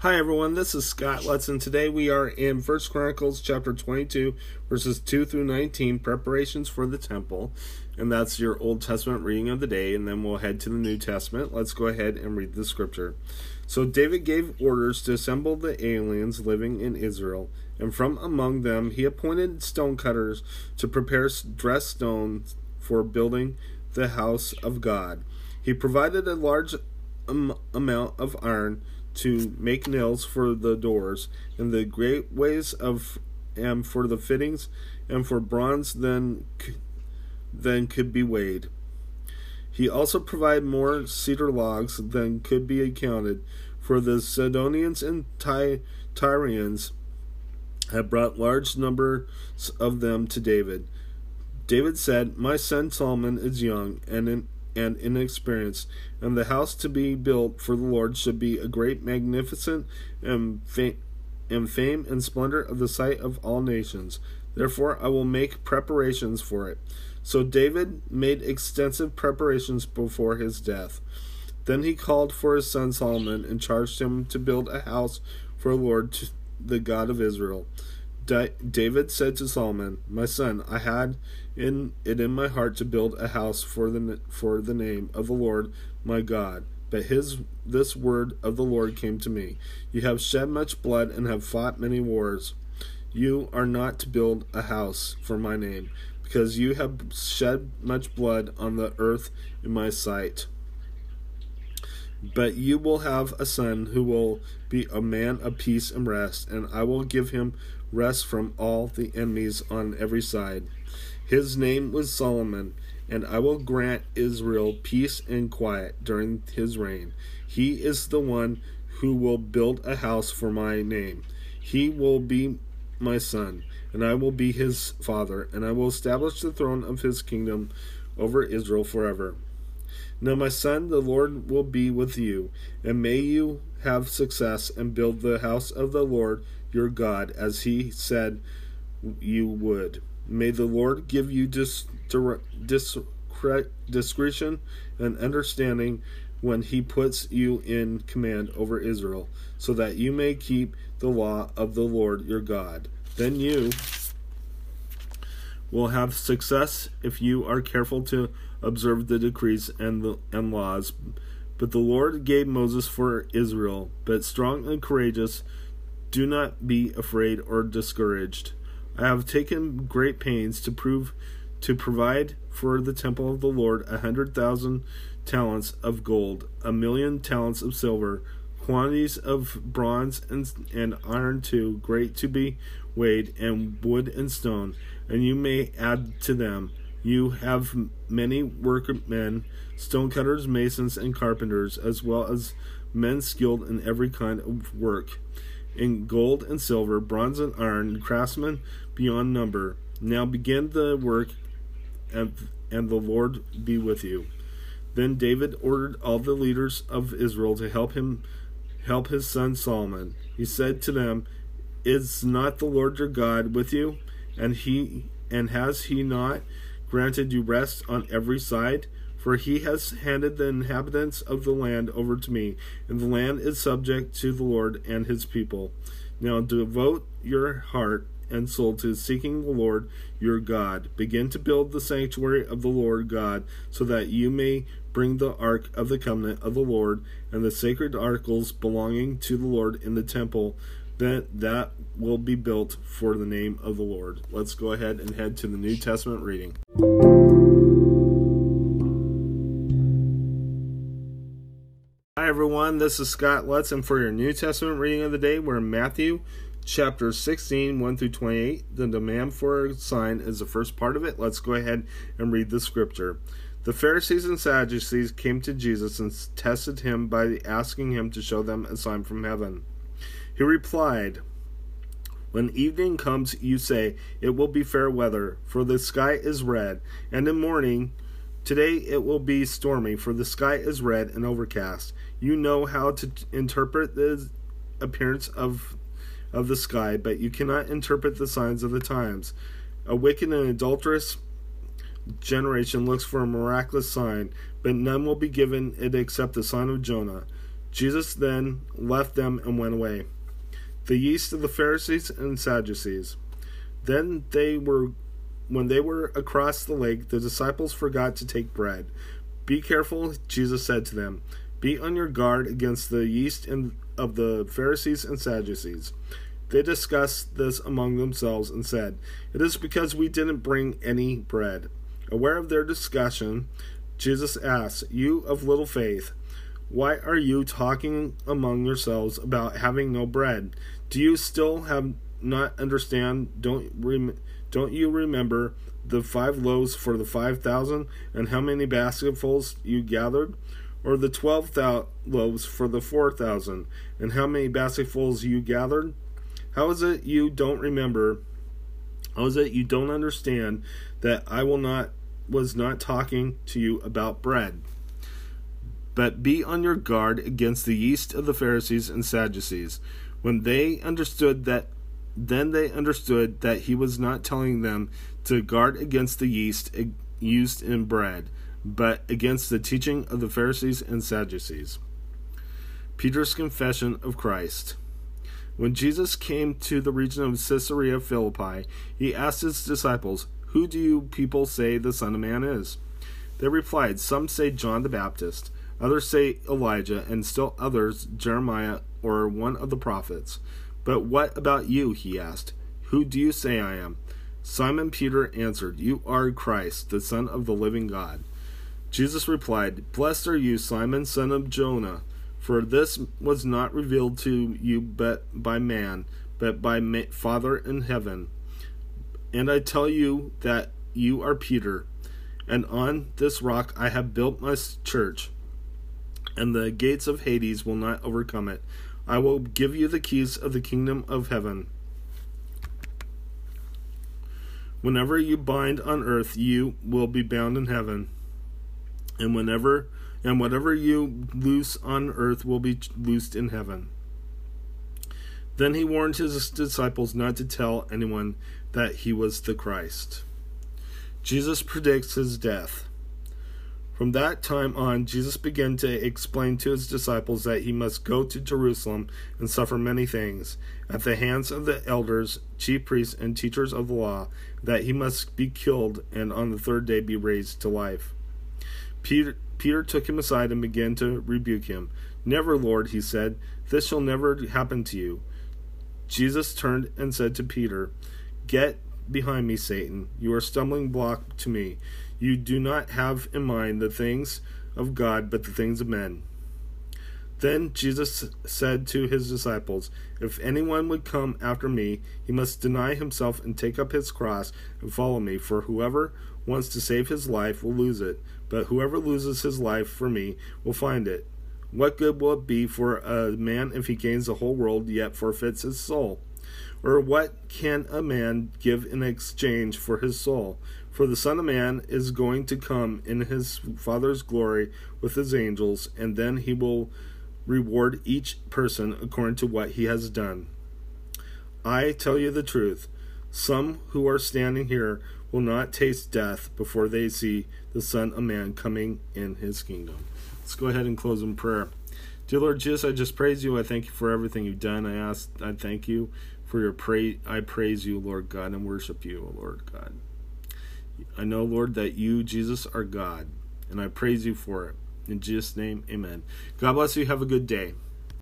Hi everyone, this is Scott Lutz, and today we are in First Chronicles chapter 22, verses 2 through 19, preparations for the temple. And that's your Old Testament reading of the day, and then we'll head to the New Testament. Let's go ahead and read the scripture. So David gave orders to assemble the aliens living in Israel, and from among them he appointed stonecutters to prepare dressed stones for building the house of God. He provided a large amount of iron to make nails for the doors, and the great ways of and for the fittings, and for bronze than than could be weighed. He also provided more cedar logs than could be accounted, for the Sidonians and Ty- Tyrians had brought large numbers of them to David. David said, My son Solomon is young and in, and inexperienced, and the house to be built for the Lord should be a great, magnificent, and, and fame and splendor of the sight of all nations. Therefore, I will make preparations for it. So David made extensive preparations before his death. Then he called for his son Solomon and charged him to build a house for the Lord, the God of Israel. David said to Solomon, "My son, I had in it in my heart to build a house for the for the name of the Lord my God. But his this word of the Lord came to me: You have shed much blood and have fought many wars. You are not to build a house for my name, because you have shed much blood on the earth in my sight." But you will have a son who will be a man of peace and rest, and I will give him rest from all the enemies on every side. His name was Solomon, and I will grant Israel peace and quiet during his reign. He is the one who will build a house for my name. He will be my son, and I will be his father, and I will establish the throne of his kingdom over Israel forever. Now, my son, the Lord will be with you, and may you have success and build the house of the Lord your God, as he said you would. May the Lord give you dis, dis, discretion and understanding when he puts you in command over Israel, so that you may keep the law of the Lord your God. Then you will have success if you are careful to observe the decrees and the and laws. But the Lord gave Moses for Israel, but strong and courageous do not be afraid or discouraged. I have taken great pains to prove to provide for the temple of the Lord a hundred thousand talents of gold, a million talents of silver, quantities of bronze and, and iron too, great to be weighed, and wood and stone, and you may add to them. You have many workmen, stonecutters, masons, and carpenters, as well as men skilled in every kind of work in gold and silver, bronze and iron, craftsmen beyond number. Now begin the work, and, and the Lord be with you. Then David ordered all the leaders of Israel to help him help his son Solomon. He said to them, Is not the Lord your God with you? And he and has he not granted you rest on every side? For he has handed the inhabitants of the land over to me, and the land is subject to the Lord and his people. Now devote your heart and soul to seeking the Lord your God. Begin to build the sanctuary of the Lord God, so that you may bring the ark of the covenant of the Lord and the sacred articles belonging to the Lord in the temple that that will be built for the name of the Lord. Let's go ahead and head to the New Testament reading. Everyone, this is Scott Lutz, and for your New Testament reading of the day, we're in Matthew chapter 16, 1 through 28. The demand for a sign is the first part of it. Let's go ahead and read the scripture. The Pharisees and Sadducees came to Jesus and tested him by asking him to show them a sign from heaven. He replied, When evening comes, you say, It will be fair weather, for the sky is red, and in morning, Today it will be stormy, for the sky is red and overcast. You know how to interpret the appearance of of the sky, but you cannot interpret the signs of the times. A wicked and adulterous generation looks for a miraculous sign, but none will be given it except the sign of Jonah. Jesus then left them and went away. The yeast of the Pharisees and Sadducees. Then they were when they were across the lake, the disciples forgot to take bread. Be careful, Jesus said to them. Be on your guard against the yeast of the Pharisees and Sadducees. They discussed this among themselves and said, It is because we didn't bring any bread. Aware of their discussion, Jesus asked, You of little faith, why are you talking among yourselves about having no bread? Do you still have not understand? Don't rem- don't you remember the five loaves for the five thousand, and how many basketfuls you gathered? Or the twelve loaves for the four thousand, and how many basketfuls you gathered? How is it you don't remember? How is it you don't understand that I will not was not talking to you about bread? But be on your guard against the yeast of the Pharisees and Sadducees. When they understood that then they understood that he was not telling them to guard against the yeast used in bread, but against the teaching of the Pharisees and Sadducees. Peter's confession of Christ. When Jesus came to the region of Caesarea Philippi, he asked his disciples, Who do you people say the Son of Man is? They replied, Some say John the Baptist, others say Elijah, and still others Jeremiah or one of the prophets. But what about you? he asked. Who do you say I am? Simon Peter answered, You are Christ, the Son of the living God. Jesus replied, Blessed are you, Simon, son of Jonah, for this was not revealed to you but by man, but by my Father in heaven. And I tell you that you are Peter, and on this rock I have built my church, and the gates of Hades will not overcome it. I will give you the keys of the kingdom of heaven. Whenever you bind on earth, you will be bound in heaven. And whenever and whatever you loose on earth will be loosed in heaven. Then he warned his disciples not to tell anyone that he was the Christ. Jesus predicts his death. From that time on, Jesus began to explain to his disciples that he must go to Jerusalem and suffer many things at the hands of the elders, chief priests, and teachers of the law, that he must be killed and on the third day be raised to life. Peter, Peter took him aside and began to rebuke him. Never, Lord, he said, this shall never happen to you. Jesus turned and said to Peter, Get behind me, Satan. You are a stumbling block to me you do not have in mind the things of God, but the things of men. Then Jesus said to his disciples, If anyone would come after me, he must deny himself and take up his cross and follow me. For whoever wants to save his life will lose it, but whoever loses his life for me will find it. What good will it be for a man if he gains the whole world yet forfeits his soul? Or what can a man give in exchange for his soul? For the Son of Man is going to come in his Father's glory with his angels, and then he will reward each person according to what he has done. I tell you the truth. Some who are standing here will not taste death before they see the Son of Man coming in his kingdom. Let's go ahead and close in prayer. Dear Lord Jesus, I just praise you. I thank you for everything you've done. I ask, I thank you for your praise. I praise you, Lord God, and worship you, Lord God. I know, Lord, that you, Jesus, are God, and I praise you for it. In Jesus' name, amen. God bless you. Have a good day.